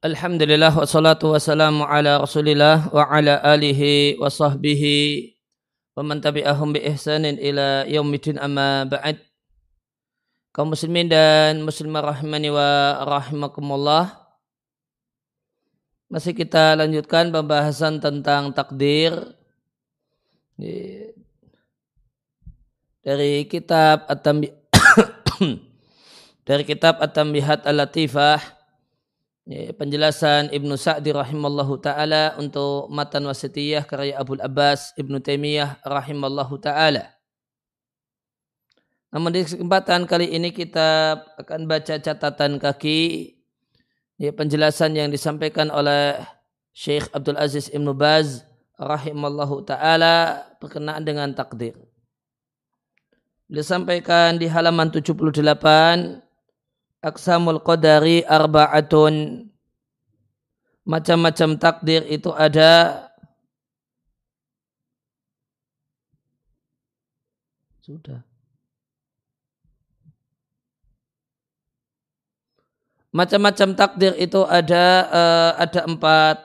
Alhamdulillah wassalatu wassalamu ala rasulillah wa ala alihi wa sahbihi wa man tabi'ahum bi ihsanin ila yaumidin amma ba'd kaum muslimin dan muslimah rahimani wa rahimakumullah masih kita lanjutkan pembahasan tentang takdir dari kitab at dari kitab At-Tambihat Al-Latifah penjelasan Ibnu Sa'di rahimallahu taala untuk matan wasitiyah karya Abu Abbas Ibnu Taimiyah rahimallahu taala. Namun di kesempatan kali ini kita akan baca catatan kaki ya, penjelasan yang disampaikan oleh Syekh Abdul Aziz Ibnu Baz rahimallahu taala berkenaan dengan takdir. Disampaikan di halaman 78 aksamul qadari arba'atun. Macam-macam takdir itu ada. Sudah macam-macam takdir itu ada uh, ada empat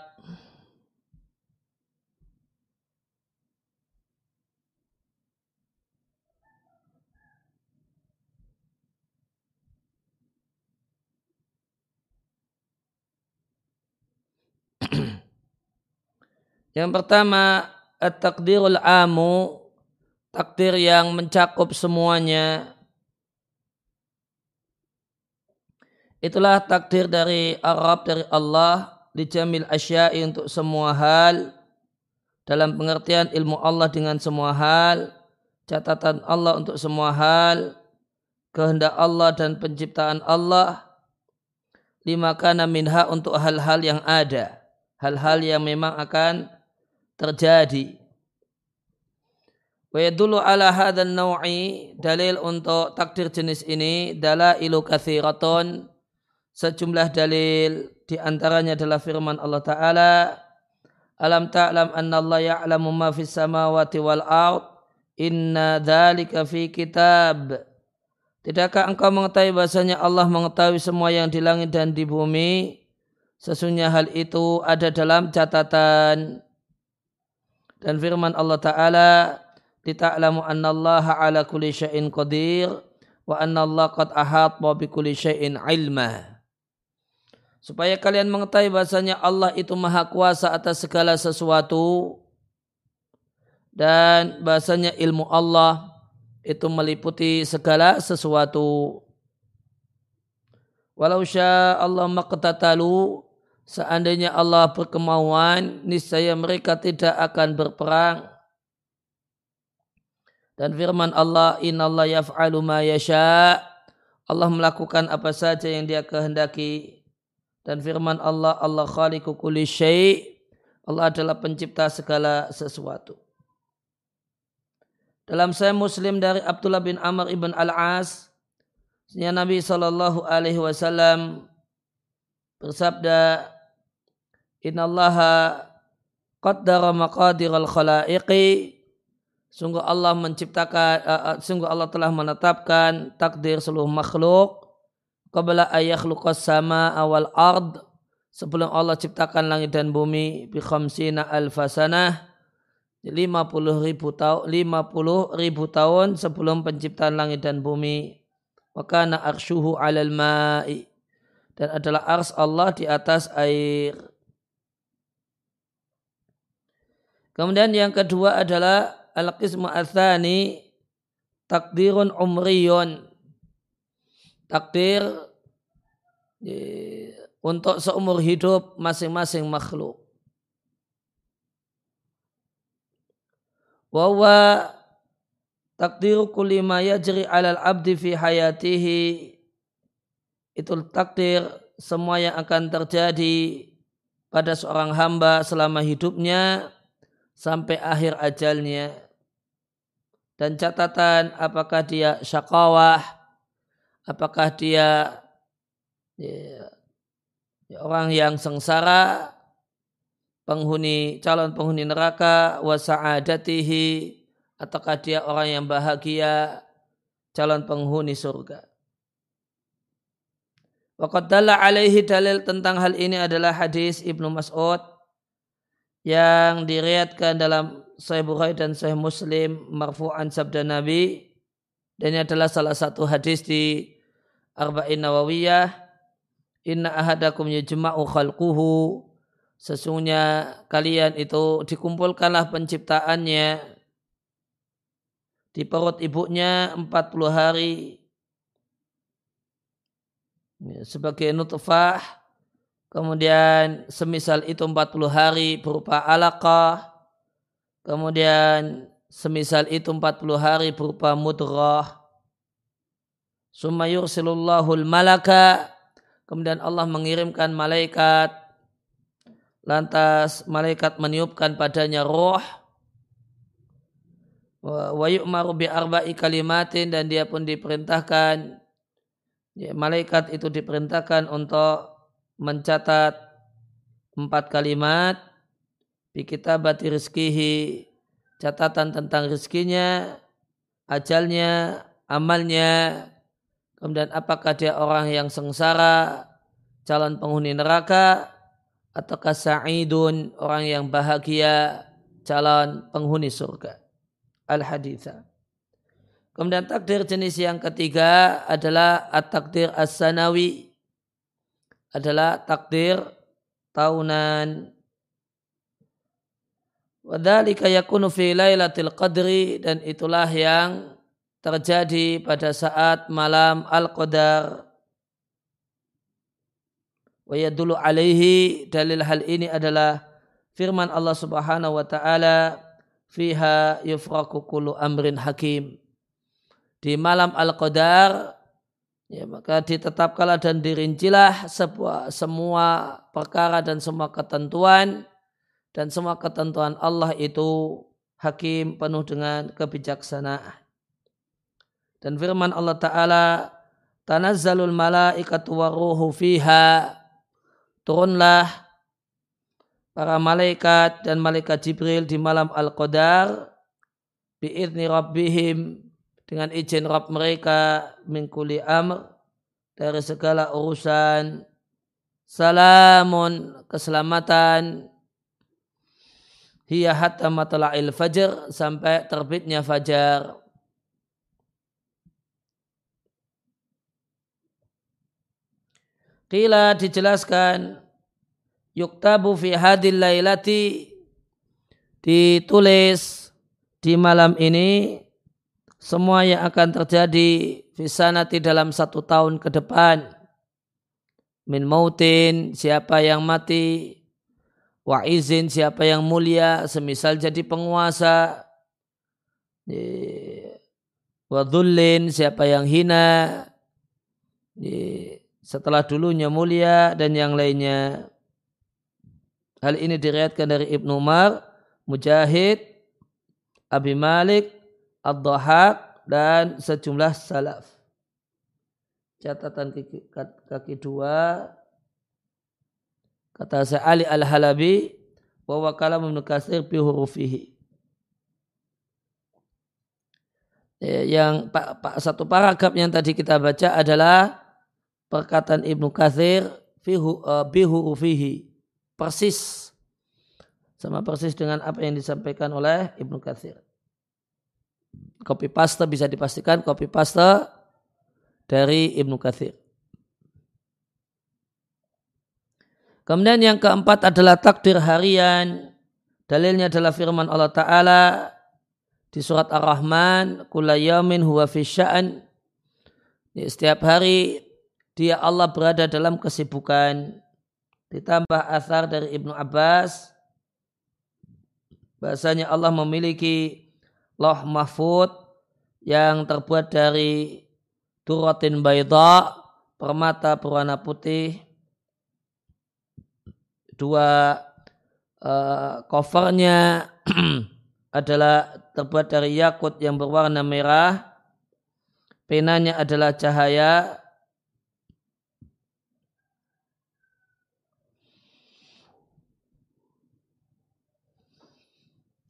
Yang pertama, at-takdirul amu, takdir yang mencakup semuanya. Itulah takdir dari Arab, dari Allah, dijamil asya'i untuk semua hal, dalam pengertian ilmu Allah dengan semua hal, catatan Allah untuk semua hal, kehendak Allah dan penciptaan Allah, lima kana minha untuk hal-hal yang ada, hal-hal yang memang akan terjadi. Wa dulu ala hadan naw'i dalil untuk takdir jenis ini dalailu katsiratun sejumlah dalil di antaranya adalah firman Allah taala Alam ta'lam anna Allah ya'lamu ma fis samawati wal ard? Inna dzalika fi kitab. Tidakkah engkau mengetahui bahasanya Allah mengetahui semua yang di langit dan di bumi? Sesungguhnya hal itu ada dalam catatan. Dan firman Allah Ta'ala lita'lamu anna Allah ala kulli syai'in qadir wa anna Allah qad ahat bi kulli syai'in ilma supaya kalian mengetahui bahasanya Allah itu maha kuasa atas segala sesuatu dan bahasanya ilmu Allah itu meliputi segala sesuatu walau sya Allah maqtatalu Seandainya Allah berkemauan, niscaya mereka tidak akan berperang. Dan firman Allah, Inna yaf'alu ma yasha. Allah melakukan apa saja yang dia kehendaki. Dan firman Allah, Allah khaliku kulli syai' Allah adalah pencipta segala sesuatu. Dalam saya Muslim dari Abdullah bin Amr ibn Al-As, Nabi Shallallahu Alaihi Wasallam bersabda, Innallaha qaddara maqadiral khalaiqi. Sungguh Allah menciptakan uh, sungguh Allah telah menetapkan takdir seluruh makhluk qabla ayakhluqas sama awal ard sebelum Allah ciptakan langit dan bumi bi khamsina alfasanah 50 ribu tahun 50 ribu tahun sebelum penciptaan langit dan bumi wa kana arshuhu 'alal ma'i dan adalah ars Allah di atas air Kemudian yang kedua adalah al-qismu athani takdirun umriyun. Takdir untuk seumur hidup masing-masing makhluk. Wawa takdiru kulli ma yajri alal abdi fi hayatihi itu takdir semua yang akan terjadi pada seorang hamba selama hidupnya sampai akhir ajalnya dan catatan apakah dia syakawah apakah dia ya, ya, orang yang sengsara penghuni calon penghuni neraka wa sa'adatihi ataukah dia orang yang bahagia calon penghuni surga. Waqad alaihi dalil tentang hal ini adalah hadis Ibnu Mas'ud yang diriatkan dalam Sahih Bukhari dan Sahih Muslim marfu'an sabda Nabi dan ini adalah salah satu hadis di Arba'in Nawawiyah. Inna ahadakum yajma'u khalquhu. Sesungguhnya kalian itu dikumpulkanlah penciptaannya. Di perut ibunya 40 hari. Ya, sebagai nutfah. Kemudian semisal itu 40 hari berupa alaqah. Kemudian semisal itu 40 hari berupa mudrah summa yursilullahul malaka kemudian Allah mengirimkan malaikat. Lantas malaikat meniupkan padanya roh. Wa yu'maru bi arba'i kalimatin dan dia pun diperintahkan. Ya, malaikat itu diperintahkan untuk mencatat empat kalimat. Bi kitabati rizkihi catatan tentang rizkinya ajalnya amalnya kemudian apakah dia orang yang sengsara calon penghuni neraka ataukah sa'idun orang yang bahagia calon penghuni surga al-haditha. Kemudian takdir jenis yang ketiga adalah at-takdir as-sanawi. Adalah takdir tahunan. Wadhalika yakunu fi laylatil qadri dan itulah yang terjadi pada saat malam al-qadar. Wa yadulu alaihi dalil hal ini adalah firman Allah Subhanahu wa taala fiha yufraku kullu amrin hakim. Di malam Al-Qadar ya maka ditetapkanlah dan dirincilah sebuah semua perkara dan semua ketentuan dan semua ketentuan Allah itu hakim penuh dengan kebijaksanaan. Dan firman Allah Ta'ala, Tanazzalul malaikatu waruhu fiha. Turunlah para malaikat dan malaikat Jibril di malam Al-Qadar biizni rabbihim dengan izin Rabb mereka mingkuli amr dari segala urusan. Salamun keselamatan. Hiya hatta matla'il fajr sampai terbitnya fajar Kila dijelaskan yuktabu fi hadil lailati ditulis di malam ini semua yang akan terjadi fisanati dalam satu tahun ke depan. Min mautin siapa yang mati. Wa izin siapa yang mulia semisal jadi penguasa. Wa dhullin siapa yang hina setelah dulunya mulia dan yang lainnya Hal ini diriatkan dari Ibnu Umar, Mujahid, Abi Malik, Ad-Dhahak, dan sejumlah salaf. Catatan kaki, kaki dua, kata saya Ali Al-Halabi, bahwa kalam Ibnu Katsir bi. Ya, yang satu paragraf yang tadi kita baca adalah perkataan Ibnu Katsir uh, bi hurufihi persis sama persis dengan apa yang disampaikan oleh Ibnu Katsir. Copy paste bisa dipastikan copy paste dari Ibnu Katsir. Kemudian yang keempat adalah takdir harian. Dalilnya adalah firman Allah Ta'ala di surat Ar-Rahman, Kula yamin huwa fisya'an. Setiap hari dia Allah berada dalam kesibukan. Ditambah asar dari Ibnu Abbas. Bahasanya Allah memiliki loh mahfud yang terbuat dari turatin baida permata berwarna putih dua uh, covernya adalah terbuat dari yakut yang berwarna merah penanya adalah cahaya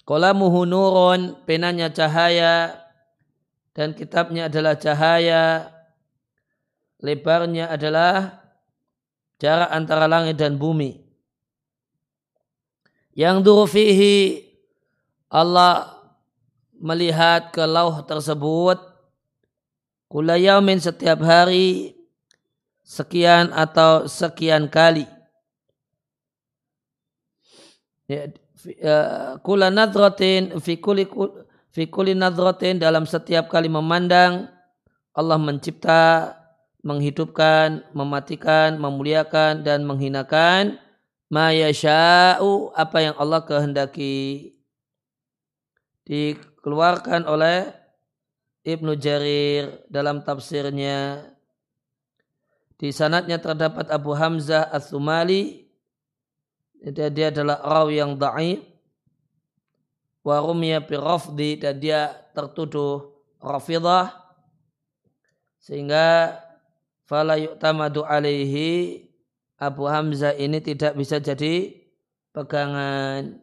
Qalamuhu nurun, penanya cahaya, dan kitabnya adalah cahaya. Lebarnya adalah jarak antara langit dan bumi. Yang durufihi Allah melihat ke lauh tersebut kulayamin setiap hari sekian atau sekian kali. Ya, kula nadratin fi kulli fi kulli nadratin dalam setiap kali memandang Allah mencipta, menghidupkan, mematikan, memuliakan dan menghinakan ma yasha'u apa yang Allah kehendaki. Dikeluarkan oleh Ibnu Jarir dalam tafsirnya. Di sanatnya terdapat Abu Hamzah As-Sumali dia, dia adalah rawi yang da'if wa rumiya rafdi dan dia tertuduh rafidah sehingga fala yu'tamadu alaihi Abu Hamzah ini tidak bisa jadi pegangan.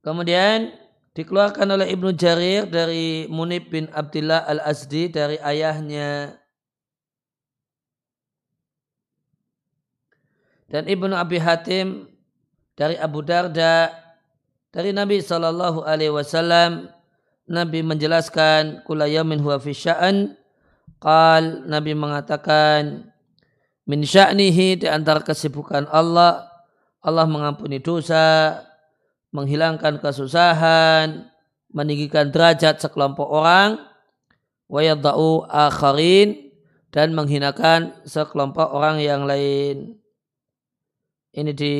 Kemudian dikeluarkan oleh Ibnu Jarir dari Munib bin Abdullah al-Azdi dari ayahnya. Dan Ibnu Abi Hatim dari Abu Darda dari Nabi Shallallahu Alaihi Wasallam. Nabi menjelaskan kulayamin huwa fi sya'an. Qal Nabi mengatakan min sya'nihi di antara kesibukan Allah Allah mengampuni dosa menghilangkan kesusahan meninggikan derajat sekelompok orang wa yadau akharin dan menghinakan sekelompok orang yang lain. Ini di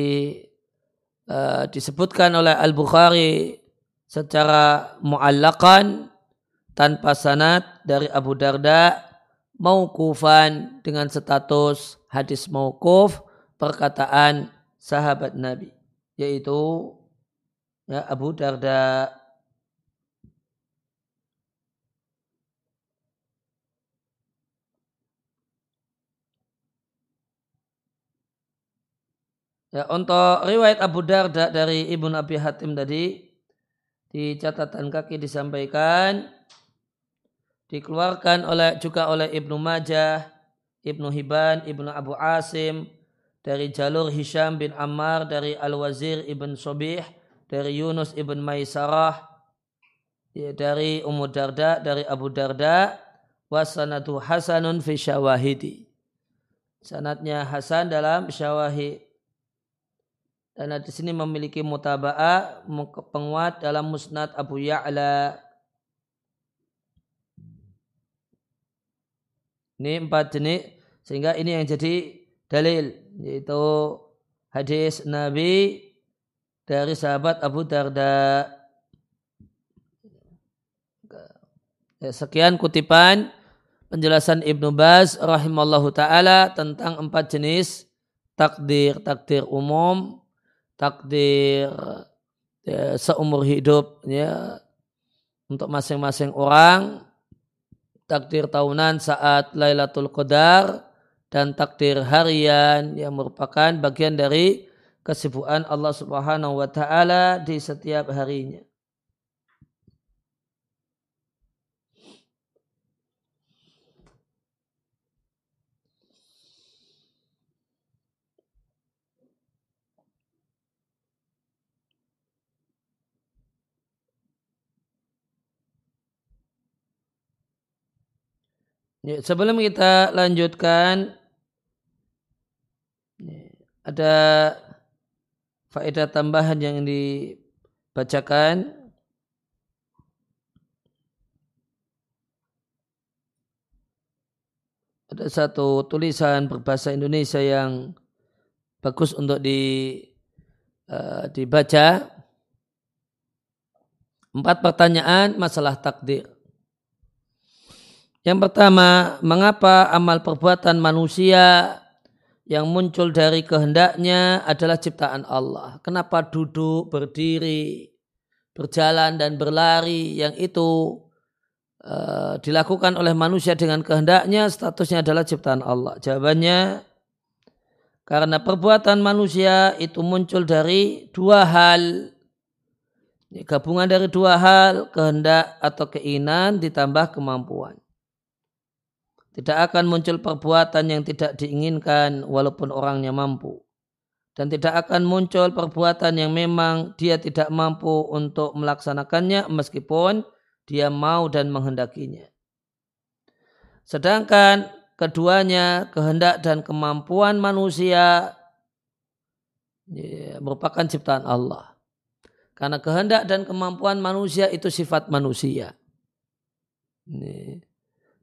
uh, disebutkan oleh Al-Bukhari secara mu'allakan tanpa sanad dari Abu Darda mauqufan dengan status hadis mauquf perkataan sahabat Nabi yaitu ya, Abu Darda. Ya, untuk riwayat Abu Darda dari Ibnu Abi Hatim tadi di catatan kaki disampaikan dikeluarkan oleh juga oleh Ibnu Majah, Ibnu Hibban, Ibnu Abu Asim dari jalur Hisham bin Ammar dari Al-Wazir Ibn Sobih dari Yunus Ibn Maisarah ya, dari Ummu Darda dari Abu Darda wasanatu hasanun fi syawahidi sanatnya hasan dalam syawahid dan di sini memiliki mutaba'ah penguat dalam musnad Abu Ya'la. Ini empat jenis sehingga ini yang jadi dalil yaitu hadis Nabi dari sahabat Abu Darda. Ya, sekian kutipan penjelasan Ibnu Baz rahimallahu taala tentang empat jenis takdir takdir umum takdir ya, seumur hidup ya untuk masing-masing orang takdir tahunan saat Lailatul Qadar dan takdir harian yang merupakan bagian dari kesibukan Allah Subhanahu wa taala di setiap harinya. Ya, sebelum kita lanjutkan ya, ada faedah tambahan yang dibacakan. Ada satu tulisan berbahasa Indonesia yang bagus untuk di uh, dibaca. Empat pertanyaan masalah takdir. Yang pertama, mengapa amal perbuatan manusia yang muncul dari kehendaknya adalah ciptaan Allah? Kenapa duduk, berdiri, berjalan dan berlari yang itu uh, dilakukan oleh manusia dengan kehendaknya statusnya adalah ciptaan Allah. Jawabannya karena perbuatan manusia itu muncul dari dua hal. Gabungan dari dua hal, kehendak atau keinginan ditambah kemampuan. Tidak akan muncul perbuatan yang tidak diinginkan walaupun orangnya mampu. Dan tidak akan muncul perbuatan yang memang dia tidak mampu untuk melaksanakannya meskipun dia mau dan menghendakinya. Sedangkan keduanya kehendak dan kemampuan manusia ya, merupakan ciptaan Allah. Karena kehendak dan kemampuan manusia itu sifat manusia.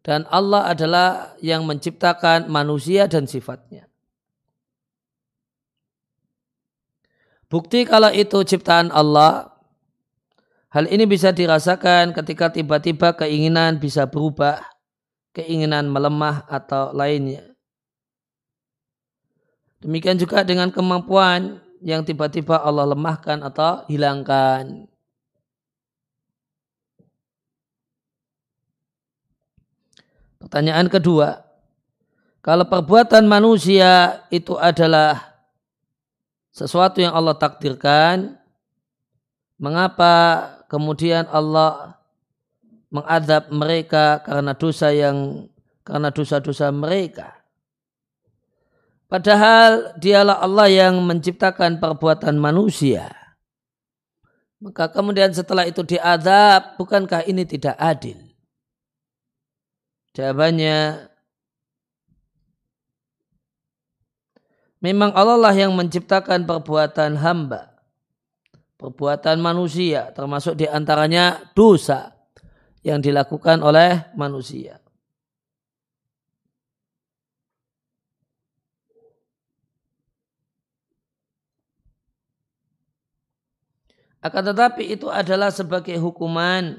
Dan Allah adalah yang menciptakan manusia dan sifatnya. Bukti kalau itu ciptaan Allah, hal ini bisa dirasakan ketika tiba-tiba keinginan bisa berubah keinginan melemah atau lainnya. Demikian juga dengan kemampuan yang tiba-tiba Allah lemahkan atau hilangkan. Pertanyaan kedua, kalau perbuatan manusia itu adalah sesuatu yang Allah takdirkan, mengapa kemudian Allah mengadab mereka karena dosa yang karena dosa-dosa mereka. Padahal dialah Allah yang menciptakan perbuatan manusia. Maka kemudian setelah itu diadab, bukankah ini tidak adil? Jawabannya, memang Allah lah yang menciptakan perbuatan hamba. Perbuatan manusia, termasuk di antaranya dosa yang dilakukan oleh manusia. Akan tetapi itu adalah sebagai hukuman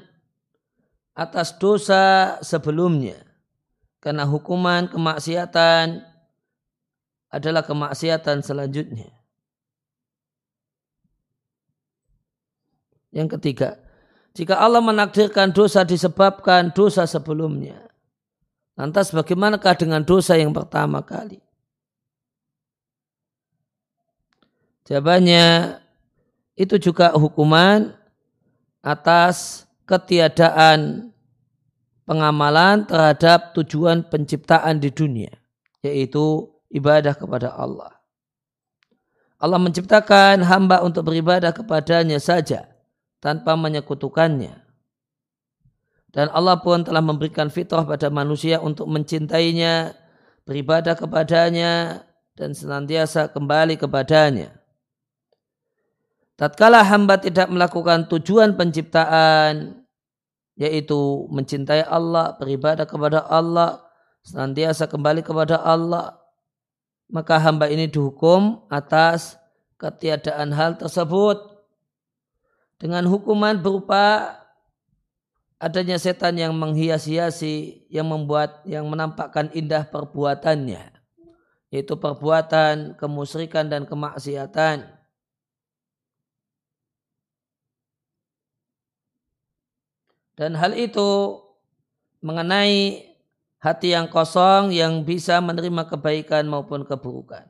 atas dosa sebelumnya. Karena hukuman kemaksiatan adalah kemaksiatan selanjutnya. Yang ketiga, jika Allah menakdirkan dosa disebabkan dosa sebelumnya. Lantas bagaimanakah dengan dosa yang pertama kali? Jawabannya itu juga hukuman atas ketiadaan pengamalan terhadap tujuan penciptaan di dunia, yaitu ibadah kepada Allah. Allah menciptakan hamba untuk beribadah kepadanya saja tanpa menyekutukannya. Dan Allah pun telah memberikan fitrah pada manusia untuk mencintainya, beribadah kepadanya, dan senantiasa kembali kepadanya. Tatkala hamba tidak melakukan tujuan penciptaan, yaitu mencintai Allah, beribadah kepada Allah, senantiasa kembali kepada Allah, maka hamba ini dihukum atas ketiadaan hal tersebut. Dengan hukuman berupa adanya setan yang menghias-hiasi yang membuat yang menampakkan indah perbuatannya yaitu perbuatan kemusyrikan dan kemaksiatan dan hal itu mengenai hati yang kosong yang bisa menerima kebaikan maupun keburukan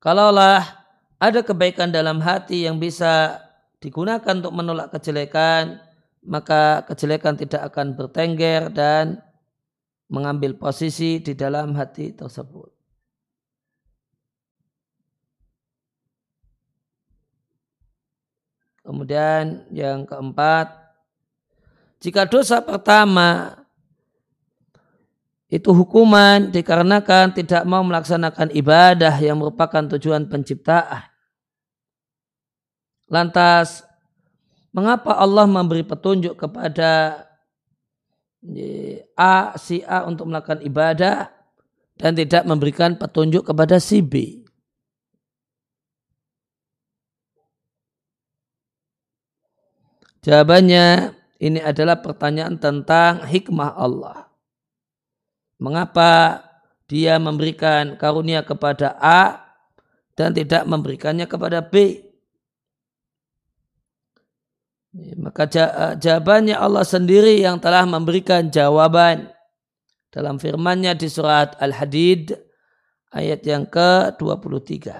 kalaulah ada kebaikan dalam hati yang bisa digunakan untuk menolak kejelekan, maka kejelekan tidak akan bertengger dan mengambil posisi di dalam hati tersebut. Kemudian yang keempat, jika dosa pertama itu hukuman dikarenakan tidak mau melaksanakan ibadah yang merupakan tujuan penciptaan. Lantas, mengapa Allah memberi petunjuk kepada A, si A untuk melakukan ibadah dan tidak memberikan petunjuk kepada si B? Jawabannya ini adalah pertanyaan tentang hikmah Allah. Mengapa dia memberikan karunia kepada A dan tidak memberikannya kepada B? Maka jawabannya Allah sendiri yang telah memberikan jawaban dalam firman-Nya di surat Al-Hadid ayat yang ke-23.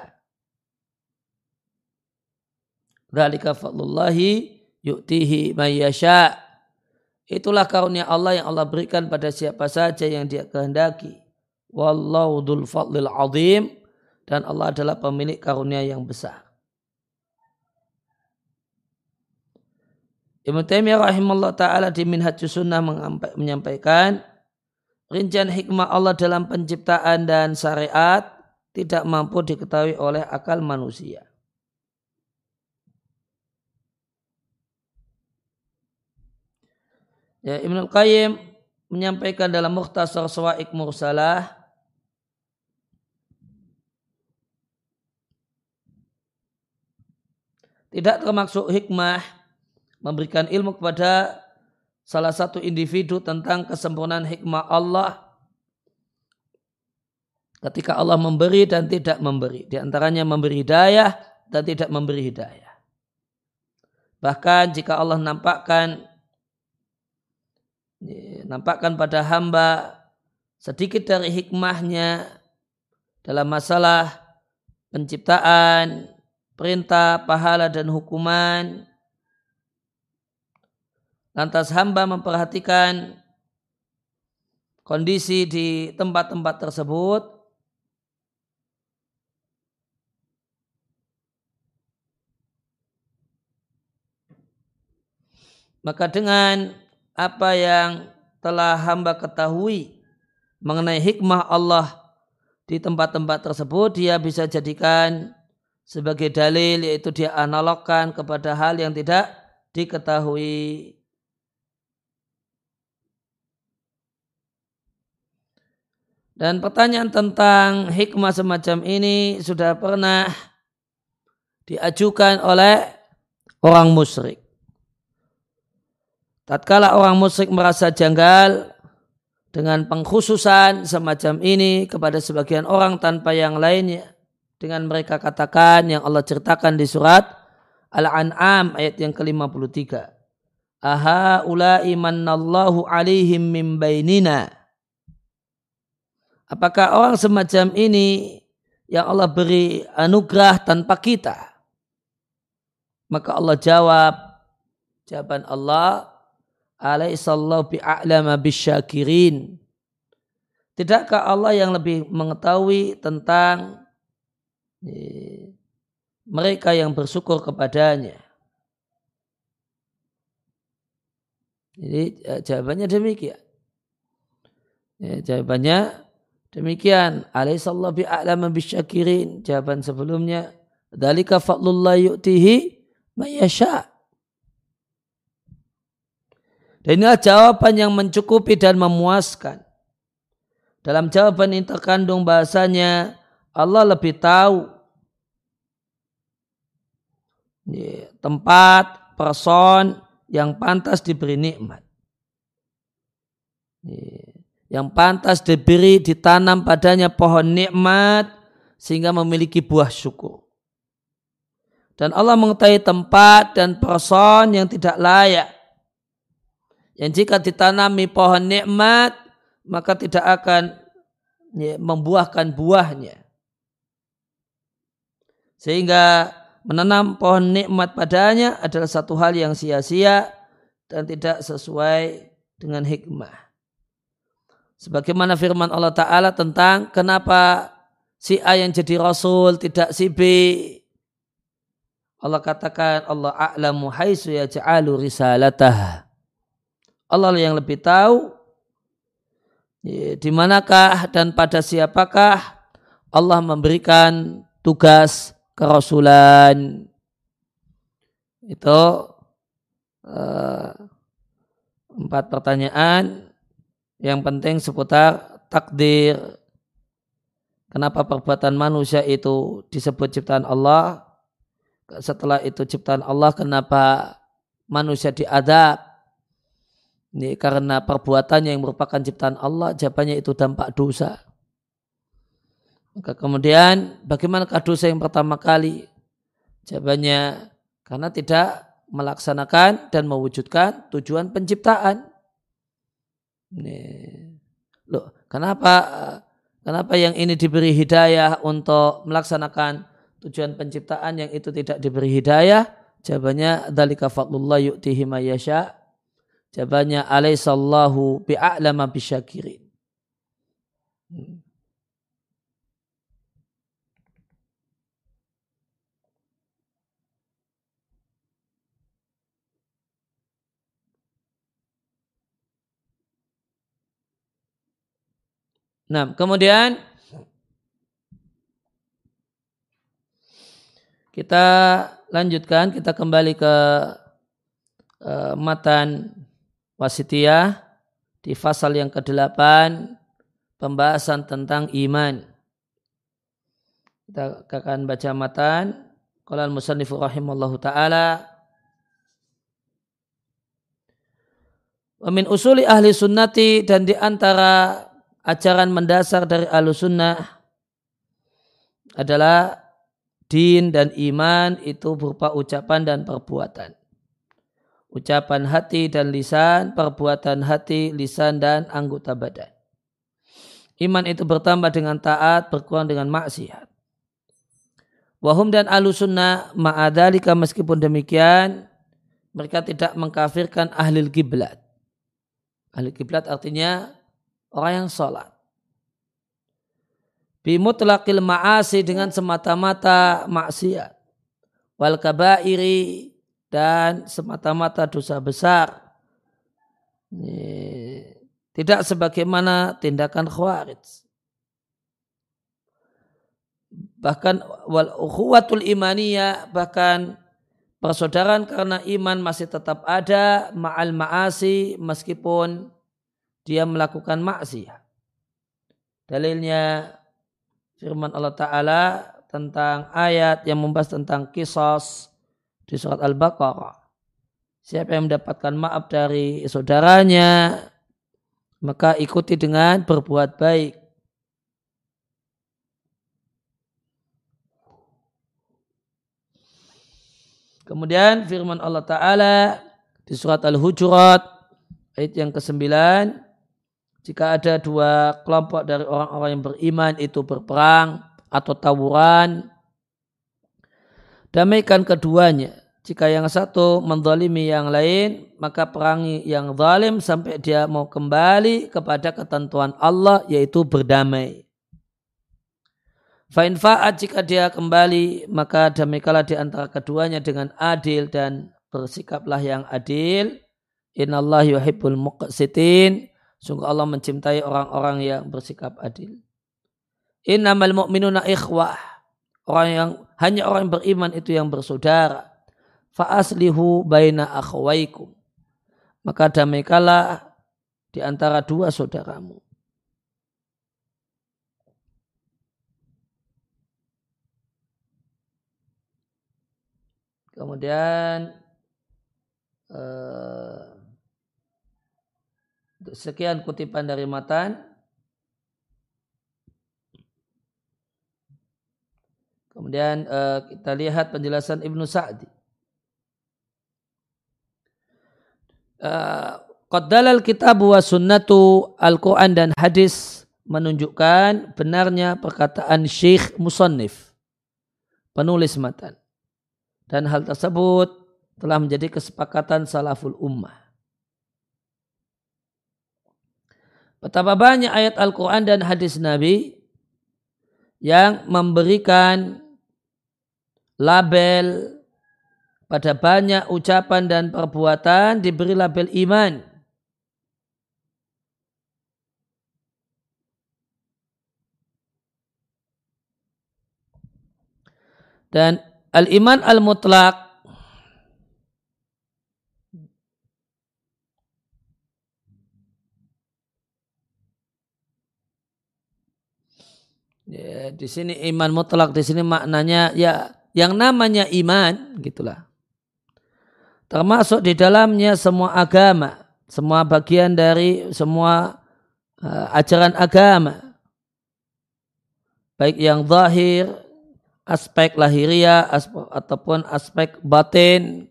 Dzalika fadlullahi yu'tihi mayyasha. Itulah karunia Allah yang Allah berikan pada siapa saja yang dia kehendaki. Wallahu dzul fadlil azim dan Allah adalah pemilik karunia yang besar. Ibn Taimiyah rahimahullah ta'ala di Minhajus Sunnah menyampaikan rincian hikmah Allah dalam penciptaan dan syariat tidak mampu diketahui oleh akal manusia. Ya, Ibn Qayyim menyampaikan dalam Mukhtasar Sawaik Mursalah tidak termasuk hikmah memberikan ilmu kepada salah satu individu tentang kesempurnaan hikmah Allah ketika Allah memberi dan tidak memberi. Di antaranya memberi hidayah dan tidak memberi hidayah. Bahkan jika Allah nampakkan nampakkan pada hamba sedikit dari hikmahnya dalam masalah penciptaan, perintah, pahala dan hukuman. Lantas hamba memperhatikan kondisi di tempat-tempat tersebut. Maka dengan apa yang telah hamba ketahui mengenai hikmah Allah di tempat-tempat tersebut dia bisa jadikan sebagai dalil yaitu dia analogkan kepada hal yang tidak diketahui Dan pertanyaan tentang hikmah semacam ini sudah pernah diajukan oleh orang musyrik. Tatkala orang musyrik merasa janggal dengan pengkhususan semacam ini kepada sebagian orang tanpa yang lainnya. Dengan mereka katakan yang Allah ceritakan di surat Al-An'am ayat yang ke-53. Aha ulai mannallahu alaihim min bainina Apakah orang semacam ini yang Allah beri anugerah tanpa kita? Maka Allah jawab, jawaban Allah, alaihissallahu bi'a'lama bisyakirin. Tidakkah Allah yang lebih mengetahui tentang mereka yang bersyukur kepadanya? Jadi eh, jawabannya demikian. Ya, jawabannya Demikian, alaihissallahu bi'a'laman bisyakirin. Jawaban sebelumnya, dalika fadlullah yu'tihi mayasya. Dan inilah jawaban yang mencukupi dan memuaskan. Dalam jawaban ini terkandung bahasanya Allah lebih tahu tempat, person yang pantas diberi nikmat yang pantas diberi ditanam padanya pohon nikmat sehingga memiliki buah syukur. Dan Allah mengetahui tempat dan person yang tidak layak. Yang jika ditanami pohon nikmat, maka tidak akan ya, membuahkan buahnya. Sehingga menanam pohon nikmat padanya adalah satu hal yang sia-sia dan tidak sesuai dengan hikmah. Sebagaimana firman Allah Ta'ala tentang kenapa si A yang jadi Rasul tidak si B. Allah katakan Allah a'lamu haisu yaj'alu risalatah. Allah yang lebih tahu di manakah dan pada siapakah Allah memberikan tugas kerasulan. Itu uh, empat pertanyaan yang penting seputar takdir. Kenapa perbuatan manusia itu disebut ciptaan Allah? Setelah itu ciptaan Allah, kenapa manusia diadab? Ini karena perbuatannya yang merupakan ciptaan Allah, jawabannya itu dampak dosa. Maka kemudian bagaimanakah dosa yang pertama kali? Jawabannya karena tidak melaksanakan dan mewujudkan tujuan penciptaan. Nih. Loh, kenapa kenapa yang ini diberi hidayah untuk melaksanakan tujuan penciptaan yang itu tidak diberi hidayah? Jawabannya dzalika fadlullah yu'tihi yasha. Jawabannya alaisallahu bi'a'lama bisyakirin. Nah, kemudian kita lanjutkan, kita kembali ke uh, matan wasitiyah di pasal yang ke-8 pembahasan tentang iman. Kita akan baca matan Qala al-musannifu rahimallahu taala Wa min usuli ahli sunnati dan di antara ajaran mendasar dari sunnah adalah din dan iman itu berupa ucapan dan perbuatan. Ucapan hati dan lisan, perbuatan hati, lisan dan anggota badan. Iman itu bertambah dengan taat, berkurang dengan maksiat. Wahum dan sunnah ma'adalika meskipun demikian, mereka tidak mengkafirkan ahli kiblat. Ahli kiblat artinya orang yang sholat. Bimutlaqil ma'asi dengan semata-mata maksiat. Wal kabairi dan semata-mata dosa besar. Tidak sebagaimana tindakan khawarij. Bahkan wal ukhuwatul imaniyah bahkan persaudaraan karena iman masih tetap ada ma'al ma'asi meskipun dia melakukan maksiat. Dalilnya firman Allah Ta'ala tentang ayat yang membahas tentang kisos di surat Al-Baqarah. Siapa yang mendapatkan maaf dari saudaranya, maka ikuti dengan berbuat baik. Kemudian firman Allah Ta'ala di surat Al-Hujurat ayat yang ke-9 jika ada dua kelompok dari orang-orang yang beriman itu berperang atau tawuran, damaikan keduanya. Jika yang satu mendolimi yang lain, maka perangi yang zalim sampai dia mau kembali kepada ketentuan Allah yaitu berdamai. Fa'in fa'at jika dia kembali, maka damaikanlah di antara keduanya dengan adil dan bersikaplah yang adil. Inallah yuhibbul muqsitin. Sungguh Allah mencintai orang-orang yang bersikap adil. Innamal mu'minuna ikhwah. Orang yang hanya orang yang beriman itu yang bersaudara. Fa'aslihu baina akhwaikum. Maka damaikanlah di antara dua saudaramu. Kemudian uh, Sekian kutipan dari matan. Kemudian uh, kita lihat penjelasan Ibnu Sa'di. Uh, Qaddalal kitab wa sunnatu Al-Quran dan hadis menunjukkan benarnya perkataan Syekh Musannif, penulis matan. Dan hal tersebut telah menjadi kesepakatan salaful ummah. Betapa banyak ayat Al-Quran dan hadis Nabi yang memberikan label pada banyak ucapan dan perbuatan diberi label iman. Dan al-iman al-mutlak Ya, di sini iman mutlak di sini maknanya ya yang namanya iman gitulah. Termasuk di dalamnya semua agama, semua bagian dari semua uh, ajaran agama. Baik yang zahir, aspek lahiriah aspek, ataupun aspek batin,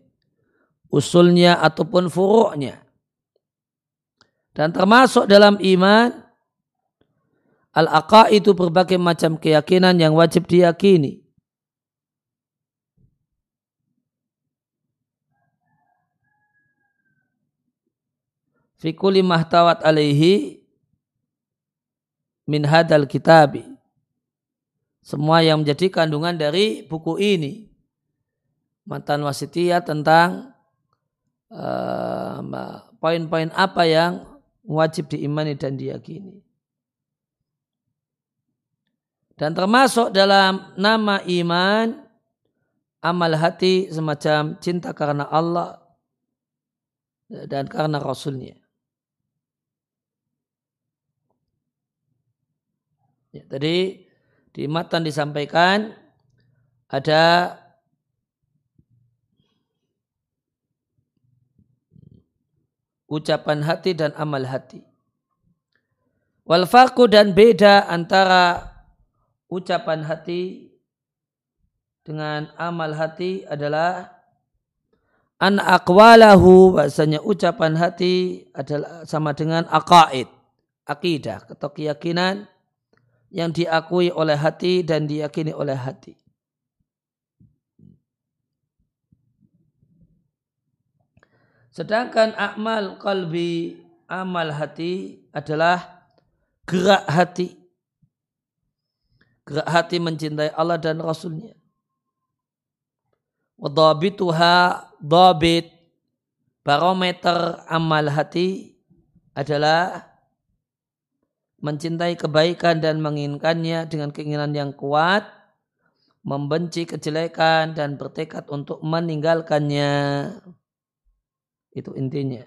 usulnya ataupun furuknya. Dan termasuk dalam iman al-aqa itu berbagai macam keyakinan yang wajib diyakini. Fikuli mahtawat alaihi min hadal kitabi. Semua yang menjadi kandungan dari buku ini. Mantan wasitiyah tentang uh, poin-poin apa yang wajib diimani dan diyakini. Dan termasuk dalam nama iman, amal hati semacam cinta karena Allah dan karena Rasulnya. Ya, tadi di matan disampaikan ada ucapan hati dan amal hati. Wal dan beda antara ucapan hati dengan amal hati adalah an aqwalahu bahasanya ucapan hati adalah sama dengan aqaid akidah atau keyakinan yang diakui oleh hati dan diyakini oleh hati. Sedangkan amal kalbi, amal hati adalah gerak hati. Gerak hati mencintai Allah dan Rasulnya. Wadabituha dabit. Barometer amal hati adalah mencintai kebaikan dan menginginkannya dengan keinginan yang kuat, membenci kejelekan dan bertekad untuk meninggalkannya. Itu intinya.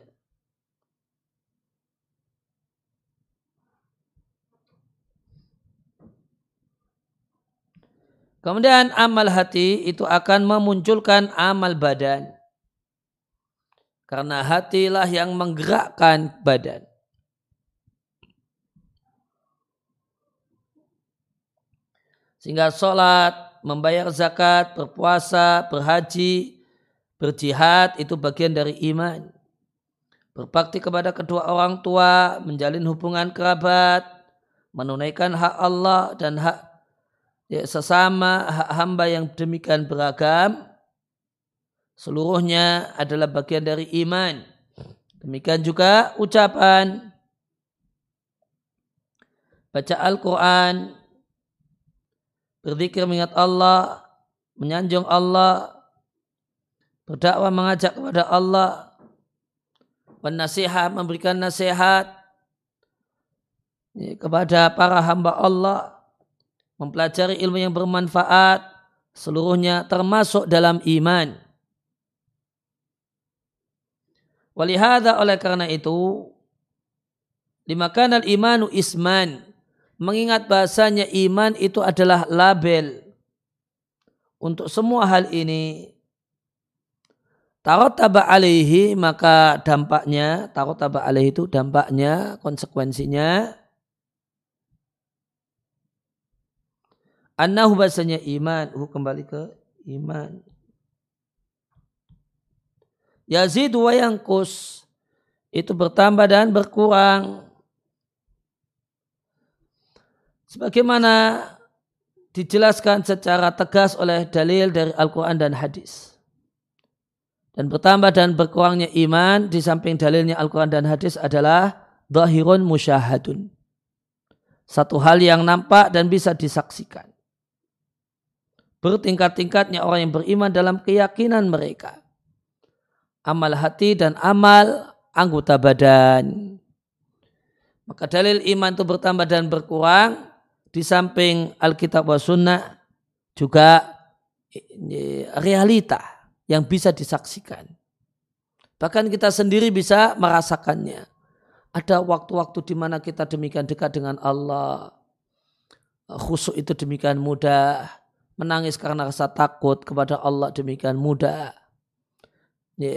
Kemudian amal hati itu akan memunculkan amal badan. Karena hatilah yang menggerakkan badan. Sehingga sholat, membayar zakat, berpuasa, berhaji, Berjihad itu bagian dari iman. Berbakti kepada kedua orang tua, menjalin hubungan kerabat, menunaikan hak Allah dan hak ya, sesama hak hamba yang demikian beragam, seluruhnya adalah bagian dari iman. Demikian juga ucapan baca Al-Quran, berzikir mengingat Allah, menyanjung Allah, berdakwah mengajak kepada Allah, menasihat, memberikan nasihat kepada para hamba Allah, mempelajari ilmu yang bermanfaat, seluruhnya termasuk dalam iman. Walihada oleh karena itu, dimakan al imanu isman, mengingat bahasanya iman itu adalah label. Untuk semua hal ini taba alaihi maka dampaknya taba alaihi itu dampaknya konsekuensinya annahu bahasanya iman uh, kembali ke iman yazid wa kus itu bertambah dan berkurang sebagaimana dijelaskan secara tegas oleh dalil dari Al-Quran dan hadis dan bertambah dan berkurangnya iman di samping dalilnya Al-Quran dan hadis adalah zahirun musyahadun. Satu hal yang nampak dan bisa disaksikan. Bertingkat-tingkatnya orang yang beriman dalam keyakinan mereka. Amal hati dan amal anggota badan. Maka dalil iman itu bertambah dan berkurang di samping Alkitab wa Sunnah juga realita yang bisa disaksikan. Bahkan kita sendiri bisa merasakannya. Ada waktu-waktu di mana kita demikian dekat dengan Allah. Khusuk itu demikian mudah. Menangis karena rasa takut kepada Allah demikian mudah.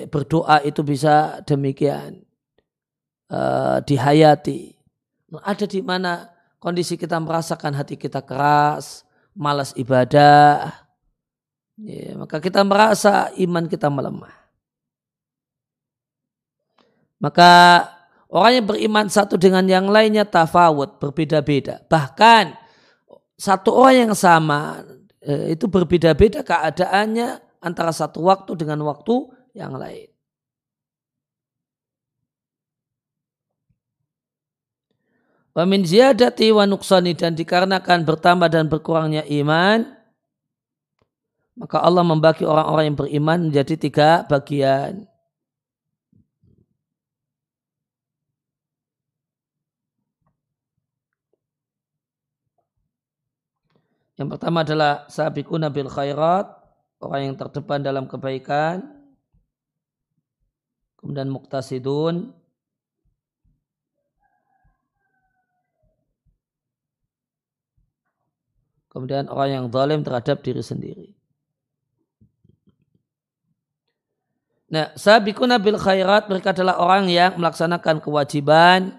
Berdoa itu bisa demikian uh, dihayati. Ada di mana kondisi kita merasakan hati kita keras, malas ibadah, Ya, maka kita merasa iman kita melemah. Maka orang yang beriman satu dengan yang lainnya tafawut, berbeda-beda. Bahkan satu orang yang sama eh, itu berbeda-beda keadaannya antara satu waktu dengan waktu yang lain. Wa min ziyadati wa nuksani dan dikarenakan bertambah dan berkurangnya iman, maka Allah membagi orang-orang yang beriman menjadi tiga bagian. Yang pertama adalah sabiquna bil khairat, orang yang terdepan dalam kebaikan. Kemudian muktasidun, Kemudian orang yang zalim terhadap diri sendiri. Nah, sabiquna bil khairat mereka adalah orang yang melaksanakan kewajiban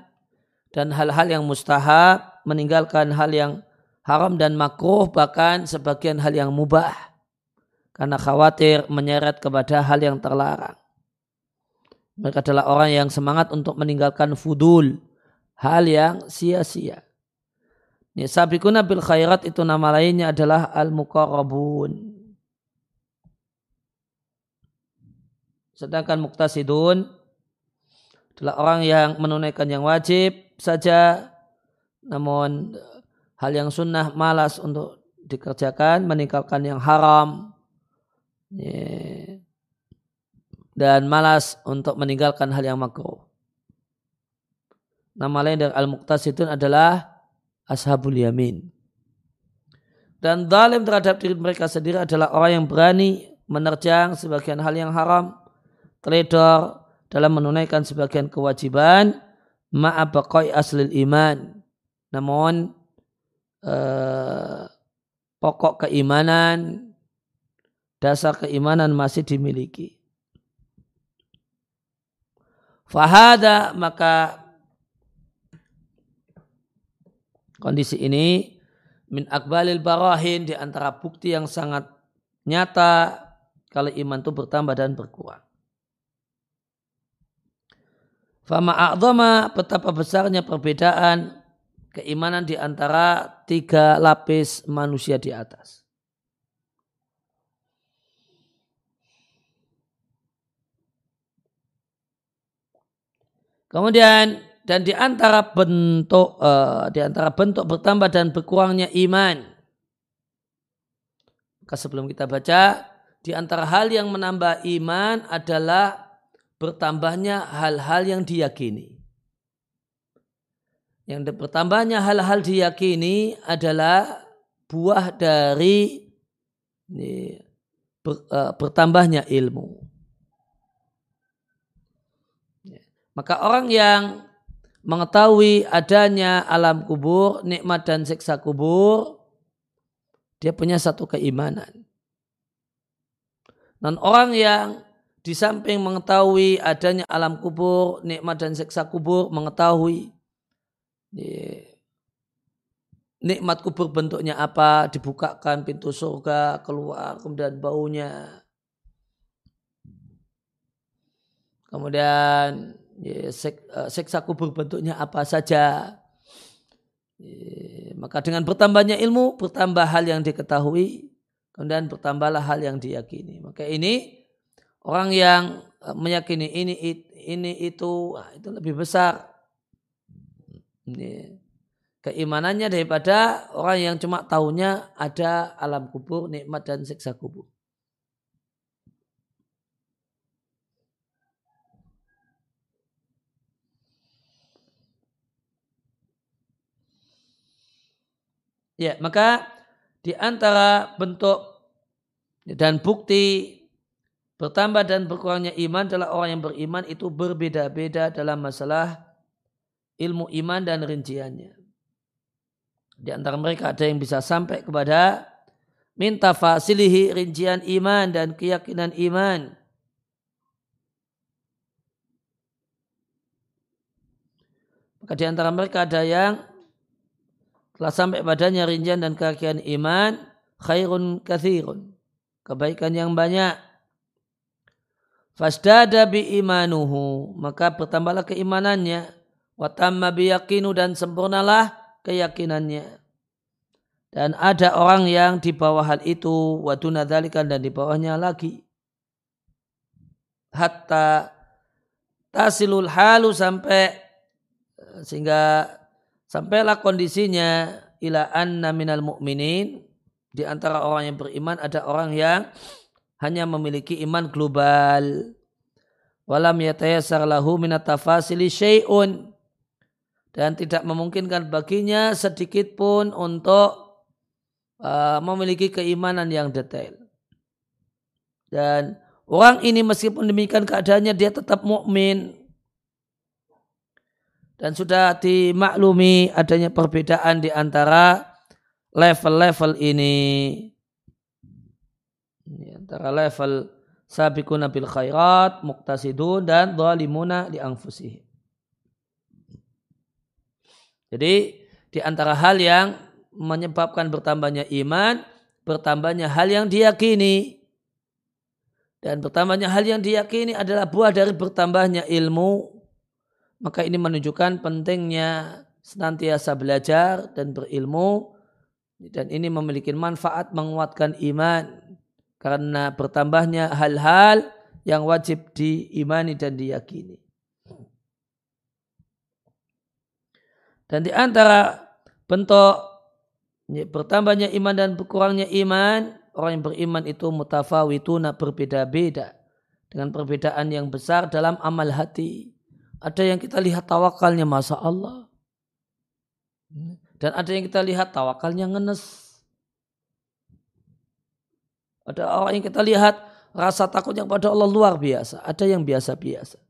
dan hal-hal yang mustahab, meninggalkan hal yang haram dan makruh bahkan sebagian hal yang mubah karena khawatir menyeret kepada hal yang terlarang. Mereka adalah orang yang semangat untuk meninggalkan fudul, hal yang sia-sia. Ya, sabiquna bil khairat itu nama lainnya adalah al-muqarrabun. Sedangkan muktasidun adalah orang yang menunaikan yang wajib saja namun hal yang sunnah malas untuk dikerjakan, meninggalkan yang haram dan malas untuk meninggalkan hal yang makruh. Nama lain dari al-muqtasidun adalah ashabul yamin. Dan zalim terhadap diri mereka sendiri adalah orang yang berani menerjang sebagian hal yang haram, teledor dalam menunaikan sebagian kewajiban, ma'abakoi aslil iman. Namun eh, pokok keimanan, dasar keimanan masih dimiliki. Fahada maka Kondisi ini min akbalil barahin di antara bukti yang sangat nyata kalau iman itu bertambah dan berkurang. Fama a'zama betapa besarnya perbedaan keimanan di antara tiga lapis manusia di atas. Kemudian dan di antara bentuk uh, di antara bentuk bertambah dan berkurangnya iman. Maka sebelum kita baca, di antara hal yang menambah iman adalah bertambahnya hal-hal yang diyakini. Yang bertambahnya hal-hal diyakini adalah buah dari ini, ber, uh, bertambahnya ilmu. Ya. Maka orang yang mengetahui adanya alam kubur, nikmat dan siksa kubur, dia punya satu keimanan. Dan orang yang di samping mengetahui adanya alam kubur, nikmat dan siksa kubur, mengetahui nikmat kubur bentuknya apa, dibukakan pintu surga, keluar, kemudian baunya. Kemudian Ya, eh, seksa kubur bentuknya apa saja. Maka dengan bertambahnya ilmu, bertambah hal yang diketahui, kemudian bertambahlah hal yang diyakini. Maka ini orang yang eh, meyakini ini ini itu itu lebih besar ya, keimanannya daripada orang yang cuma tahunya ada alam kubur, nikmat dan siksa kubur. Ya, maka di antara bentuk dan bukti bertambah dan berkurangnya iman adalah orang yang beriman itu berbeda-beda dalam masalah ilmu iman dan rinciannya. Di antara mereka ada yang bisa sampai kepada minta fasilihi rincian iman dan keyakinan iman. Maka di antara mereka ada yang telah sampai padanya rincian dan keyakinan iman khairun kathirun. Kebaikan yang banyak. Fasdada bi imanuhu maka bertambahlah keimanannya. Watamma biyakinu dan sempurnalah keyakinannya. Dan ada orang yang di bawah hal itu waduna dan di bawahnya lagi. Hatta tasilul halu sampai sehingga sampailah kondisinya ila anna minal mu'minin. Di antara orang yang beriman ada orang yang hanya memiliki iman global. Walam yatayassar lahu minat tafasili syai'un. Dan tidak memungkinkan baginya sedikit pun untuk Uh, memiliki keimanan yang detail. Dan orang ini meskipun demikian keadaannya dia tetap mukmin dan sudah dimaklumi adanya perbedaan di antara level-level ini. Di antara level sabiquna bil khairat, muqtasidun dan zalimuna li anfusihim. Jadi di antara hal yang menyebabkan bertambahnya iman, bertambahnya hal yang diyakini. Dan bertambahnya hal yang diyakini adalah buah dari bertambahnya ilmu. Maka ini menunjukkan pentingnya senantiasa belajar dan berilmu. Dan ini memiliki manfaat menguatkan iman. Karena bertambahnya hal-hal yang wajib diimani dan diyakini. Dan di antara bentuk bertambahnya iman dan berkurangnya iman, orang yang beriman itu mutafawituna berbeda-beda dengan perbedaan yang besar dalam amal hati. Ada yang kita lihat tawakalnya masa Allah. Dan ada yang kita lihat tawakalnya ngenes. Ada orang yang kita lihat rasa takutnya pada Allah luar biasa. Ada yang biasa-biasa.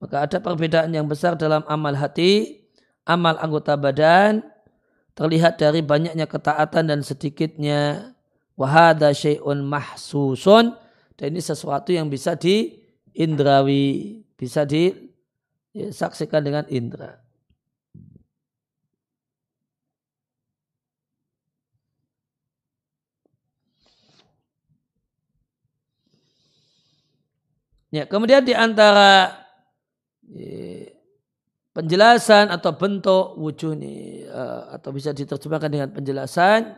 Maka ada perbedaan yang besar dalam amal hati, amal anggota badan, terlihat dari banyaknya ketaatan dan sedikitnya wahada syai'un mahsusun dan ini sesuatu yang bisa diindrawi bisa disaksikan dengan indra. Ya, kemudian di antara penjelasan atau bentuk wujud ini uh, atau bisa diterjemahkan dengan penjelasan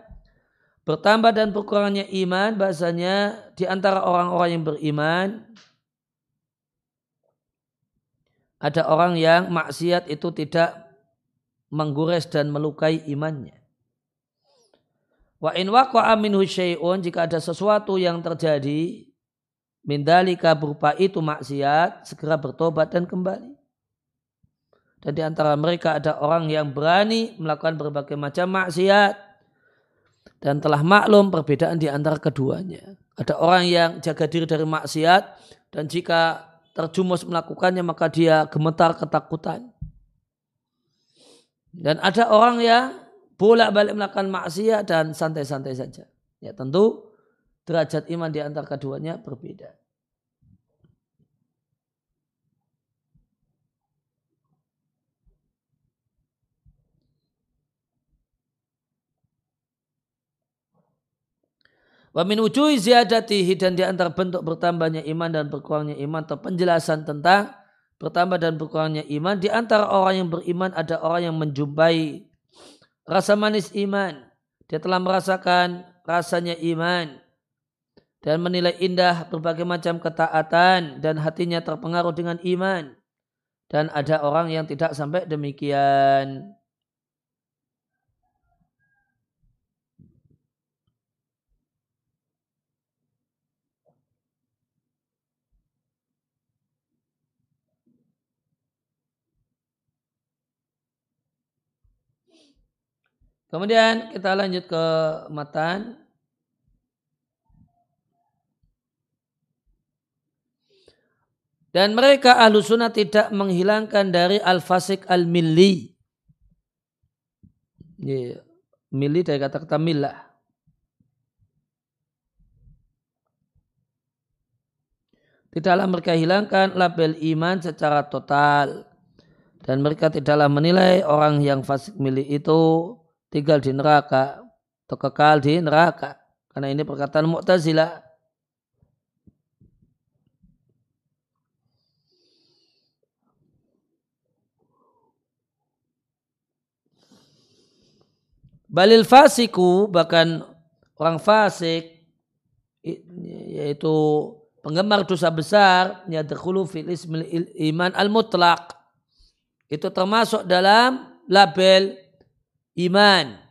bertambah dan berkurangnya iman bahasanya di antara orang-orang yang beriman ada orang yang maksiat itu tidak menggores dan melukai imannya. Wa in waqa'a minhu syai'un jika ada sesuatu yang terjadi mindalika berupa itu maksiat segera bertobat dan kembali. Dan di antara mereka ada orang yang berani melakukan berbagai macam maksiat. Dan telah maklum perbedaan di antara keduanya. Ada orang yang jaga diri dari maksiat. Dan jika terjumus melakukannya maka dia gemetar ketakutan. Dan ada orang yang bolak-balik melakukan maksiat dan santai-santai saja. Ya tentu derajat iman di antara keduanya berbeda. Wa min wujuhi ziyadatihi dan di antara bentuk bertambahnya iman dan berkurangnya iman atau penjelasan tentang bertambah dan berkurangnya iman di antara orang yang beriman ada orang yang menjumpai rasa manis iman. Dia telah merasakan rasanya iman dan menilai indah berbagai macam ketaatan dan hatinya terpengaruh dengan iman. Dan ada orang yang tidak sampai demikian. Kemudian kita lanjut ke matan. Dan mereka ahlu sunnah tidak menghilangkan dari al-fasik al-milli. Milli dari kata-kata millah. Tidaklah mereka hilangkan label iman secara total. Dan mereka tidaklah menilai orang yang fasik milih itu tinggal di neraka atau kekal di neraka. Karena ini perkataan Mu'tazila. Balil fasiku bahkan orang fasik yaitu penggemar dosa besar yadkhulu fil ismil iman al mutlak itu termasuk dalam label iman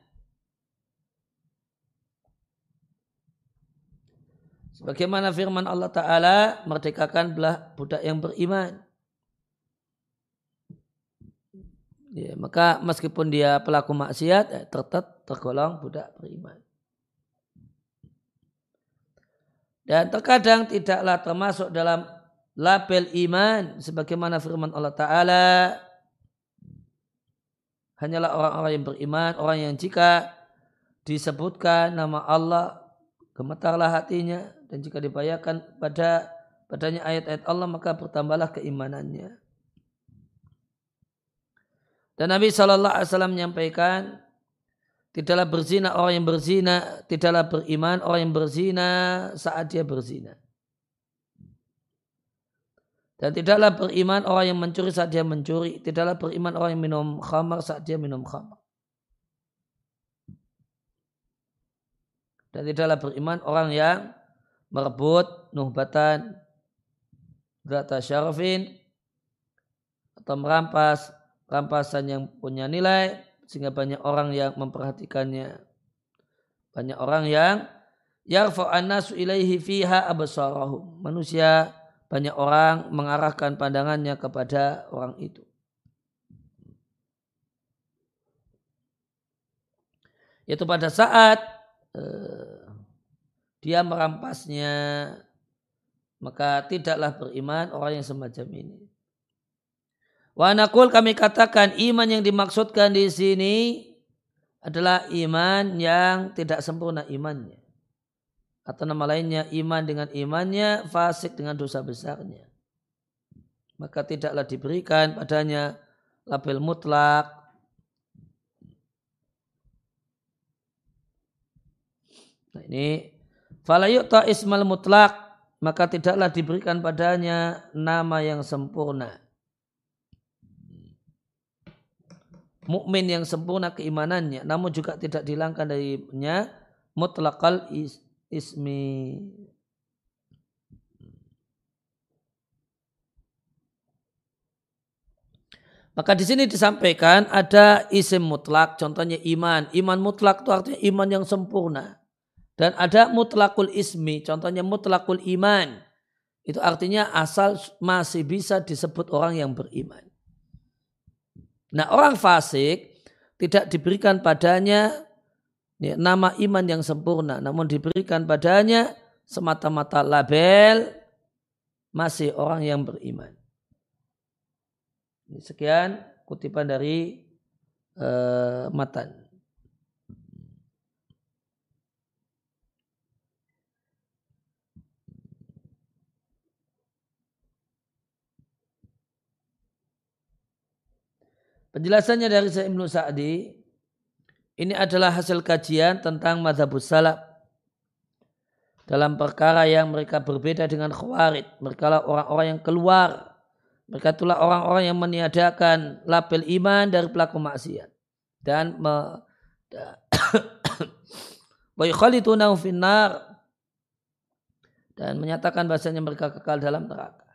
Sebagaimana firman Allah Ta'ala, merdekakan belah budak yang beriman. Ya, maka meskipun dia pelaku maksiat, eh, tetap tergolong budak beriman. Dan terkadang tidaklah termasuk dalam label iman sebagaimana firman Allah Ta'ala hanyalah orang-orang yang beriman, orang yang jika disebutkan nama Allah gemetarlah hatinya dan jika dibayarkan pada padanya ayat-ayat Allah maka bertambahlah keimanannya. Dan Nabi Wasallam menyampaikan, tidaklah berzina orang yang berzina, tidaklah beriman orang yang berzina saat dia berzina. Dan tidaklah beriman orang yang mencuri saat dia mencuri. Tidaklah beriman orang yang minum khamar saat dia minum khamar. Dan tidaklah beriman orang yang merebut nuhbatan data syarafin atau merampas rampasan yang punya nilai sehingga banyak orang yang memperhatikannya. Banyak orang yang yarfa'an nasu ilaihi fiha abasarahum. Manusia banyak orang mengarahkan pandangannya kepada orang itu. Yaitu pada saat uh, dia merampasnya, maka tidaklah beriman orang yang semacam ini. Wa nakul kami katakan iman yang dimaksudkan di sini adalah iman yang tidak sempurna imannya. Atau nama lainnya iman dengan imannya, fasik dengan dosa besarnya. Maka tidaklah diberikan padanya label mutlak. Nah ini falayukta ismal mutlak maka tidaklah diberikan padanya nama yang sempurna. mukmin yang sempurna keimanannya namun juga tidak dihilangkan darinya mutlaqal is, ismi Maka di sini disampaikan ada isim mutlak, contohnya iman. Iman mutlak itu artinya iman yang sempurna. Dan ada mutlakul ismi, contohnya mutlakul iman. Itu artinya asal masih bisa disebut orang yang beriman. Nah orang fasik tidak diberikan padanya ya, nama iman yang sempurna, namun diberikan padanya semata-mata label masih orang yang beriman. Sekian kutipan dari uh, matan. Penjelasannya dari Syekh Ibnu Sa'di ini adalah hasil kajian tentang madhabus salaf dalam perkara yang mereka berbeda dengan khawarid. Mereka lah orang-orang yang keluar. Mereka itulah orang-orang yang meniadakan label iman dari pelaku maksiat. Dan me, dan menyatakan bahasanya mereka kekal dalam neraka.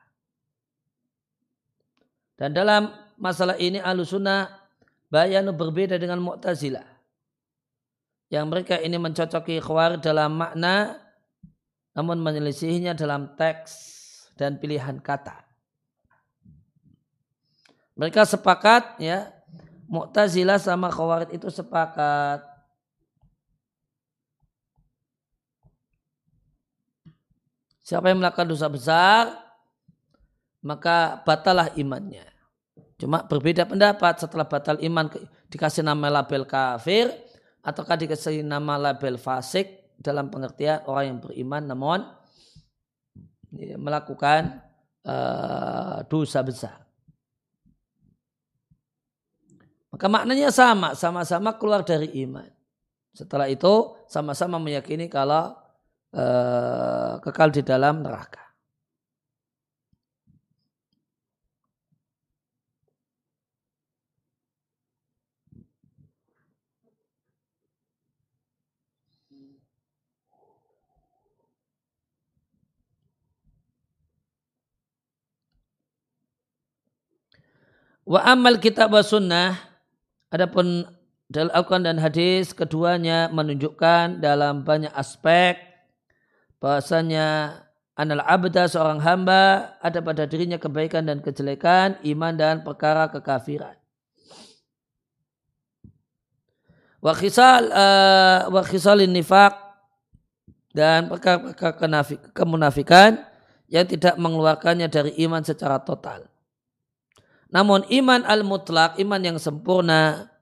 Dan dalam masalah ini alusuna bayanu berbeda dengan mu'tazilah. Yang mereka ini mencocoki khawar dalam makna namun menyelisihinya dalam teks dan pilihan kata. Mereka sepakat ya Mu'tazilah sama Khawarij itu sepakat Siapa yang melakukan dosa besar maka batalah imannya. Cuma berbeda pendapat setelah batal iman dikasih nama label kafir ataukah dikasih nama label fasik dalam pengertian orang yang beriman namun ya, melakukan uh, dosa besar. Maka maknanya sama, sama-sama keluar dari iman. Setelah itu sama-sama meyakini kalau uh, kekal di dalam neraka. Wa amal kitab wa sunnah adapun dalam Al-Quran dan hadis keduanya menunjukkan dalam banyak aspek bahasanya anal abda seorang hamba ada pada dirinya kebaikan dan kejelekan, iman dan perkara kekafiran. Wa khisal uh, wa khisalin nifaq dan perkara-perkara kemunafikan yang tidak mengeluarkannya dari iman secara total. Namun iman al-mutlak, iman yang sempurna,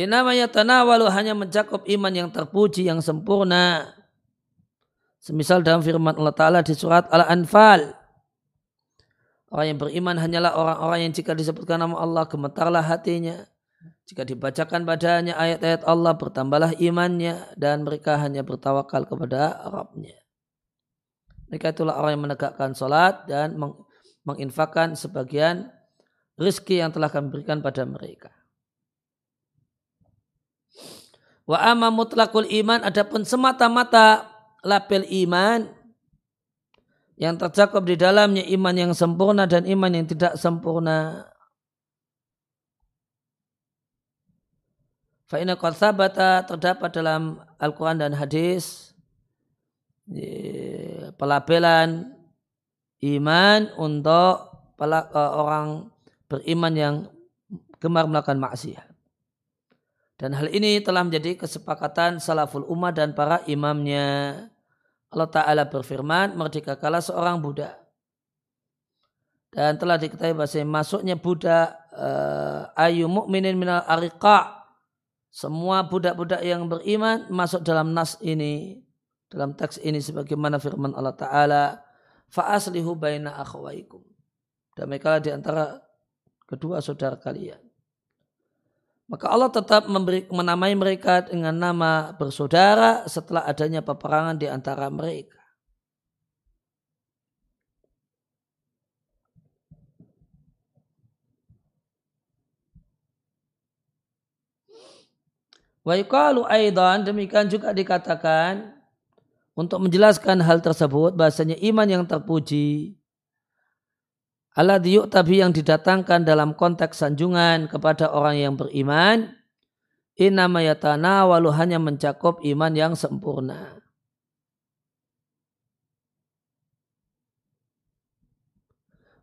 Inamanya tanawalu hanya mencakup iman yang terpuji, yang sempurna. Semisal dalam firman Allah Ta'ala di surat Al-Anfal. Orang yang beriman hanyalah orang-orang yang jika disebutkan nama Allah gemetarlah hatinya. Jika dibacakan padanya ayat-ayat Allah bertambahlah imannya dan mereka hanya bertawakal kepada Rabbnya. Mereka itulah orang yang menegakkan sholat dan menginfakkan sebagian rizki yang telah kami berikan pada mereka. Wa amma mutlakul iman adapun semata-mata label iman yang tercakup di dalamnya iman yang sempurna dan iman yang tidak sempurna. Fa'ina qad terdapat dalam Al-Quran dan hadis pelabelan iman untuk eh, orang beriman yang gemar melakukan maksiat. Dan hal ini telah menjadi kesepakatan salaful ummah dan para imamnya. Allah Ta'ala berfirman, merdekakanlah seorang budak. Dan telah diketahui bahasa masuknya budak uh, ayu mu'minin minal ariqa. Semua budak-budak yang beriman masuk dalam nas ini dalam teks ini sebagaimana firman Allah Ta'ala fa'aslihu baina akhwaikum damaikanlah di antara kedua saudara kalian maka Allah tetap memberi, menamai mereka dengan nama bersaudara setelah adanya peperangan di antara mereka. Wa yuqalu aidan demikian juga dikatakan untuk menjelaskan hal tersebut bahasanya iman yang terpuji Allah tabi yang didatangkan dalam konteks sanjungan kepada orang yang beriman inama yatana walu hanya mencakup iman yang sempurna.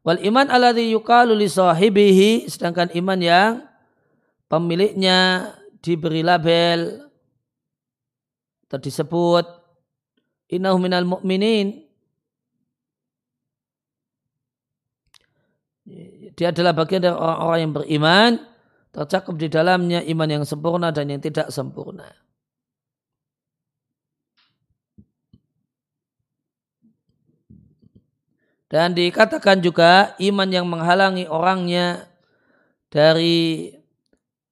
Wal iman alladhi yukalu li sahibihi sedangkan iman yang pemiliknya diberi label atau disebut innahu minal mu'minin dia adalah bagian dari orang-orang yang beriman tercakup di dalamnya iman yang sempurna dan yang tidak sempurna. Dan dikatakan juga iman yang menghalangi orangnya dari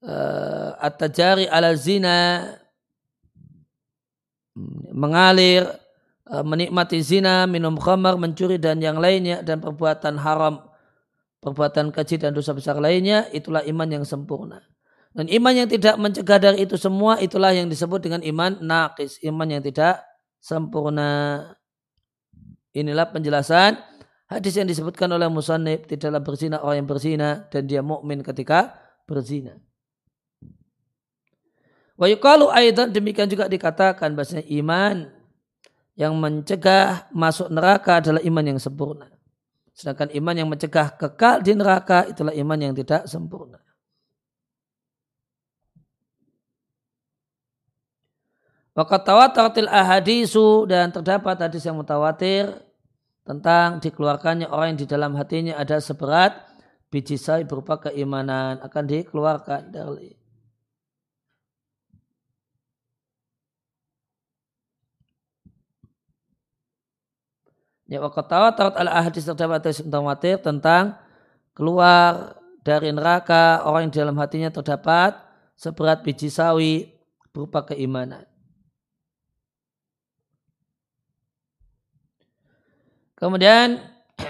uh, at-tajari ala zina mengalir, menikmati zina, minum khamar, mencuri dan yang lainnya dan perbuatan haram, perbuatan keji dan dosa besar lainnya, itulah iman yang sempurna. Dan iman yang tidak mencegah dari itu semua, itulah yang disebut dengan iman naqis, iman yang tidak sempurna. Inilah penjelasan hadis yang disebutkan oleh Musannib, tidaklah berzina orang yang berzina dan dia mukmin ketika berzina. Wa aidan demikian juga dikatakan bahasanya iman yang mencegah masuk neraka adalah iman yang sempurna. Sedangkan iman yang mencegah kekal di neraka itulah iman yang tidak sempurna. Wakat tawatiratil ahadisu dan terdapat hadis yang mutawatir tentang dikeluarkannya orang yang di dalam hatinya ada seberat biji sai berupa keimanan akan dikeluarkan dari Ya tarat al ahadis terdapat hadis tentang keluar dari neraka orang yang di dalam hatinya terdapat seberat biji sawi berupa keimanan. Kemudian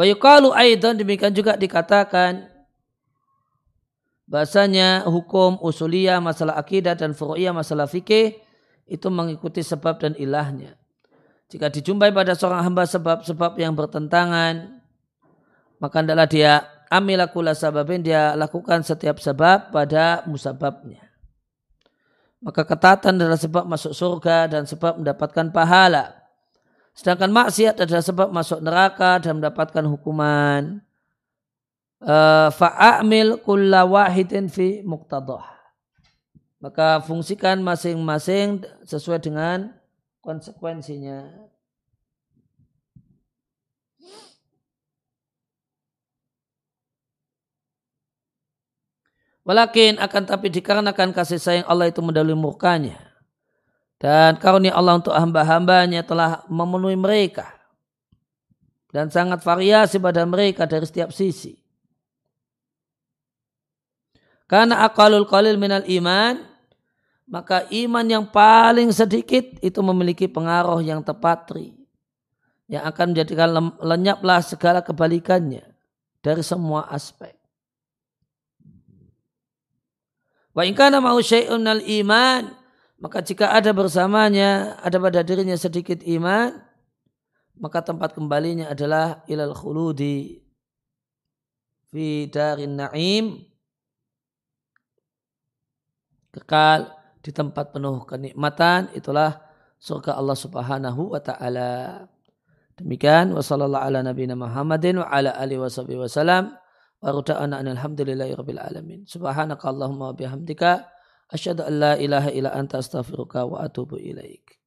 wa yuqalu aidan demikian juga dikatakan bahasanya hukum usuliyah masalah akidah dan furu'iyah masalah fikih itu mengikuti sebab dan ilahnya. Jika dijumpai pada seorang hamba sebab-sebab yang bertentangan, maka adalah dia amilakula sababin, dia lakukan setiap sebab pada musababnya. Maka ketatan adalah sebab masuk surga dan sebab mendapatkan pahala. Sedangkan maksiat adalah sebab masuk neraka dan mendapatkan hukuman. Uh, Fa'amil kulla wahidin fi muqtadah. Maka fungsikan masing-masing sesuai dengan konsekuensinya. Walakin akan tapi dikarenakan kasih sayang Allah itu mendalui murkanya. Dan karunia Allah untuk hamba-hambanya telah memenuhi mereka. Dan sangat variasi pada mereka dari setiap sisi. Karena akalul qalil minal iman, maka iman yang paling sedikit itu memiliki pengaruh yang tepat yang akan menjadikan lenyaplah segala kebalikannya dari semua aspek. Wa ingkana mau syai'un iman maka jika ada bersamanya ada pada dirinya sedikit iman maka tempat kembalinya adalah ilal khuludi fi darin na'im kekal di tempat penuh kenikmatan itulah surga Allah Subhanahu wa taala. Demikian wa sallallahu ala nabiyina Muhammadin wa ala alihi wa wasallam wa ruta'ana alhamdulillahi rabbil alamin. Subhanakallahumma wa bihamdika asyhadu an la ilaha illa anta astaghfiruka wa atubu ilaik.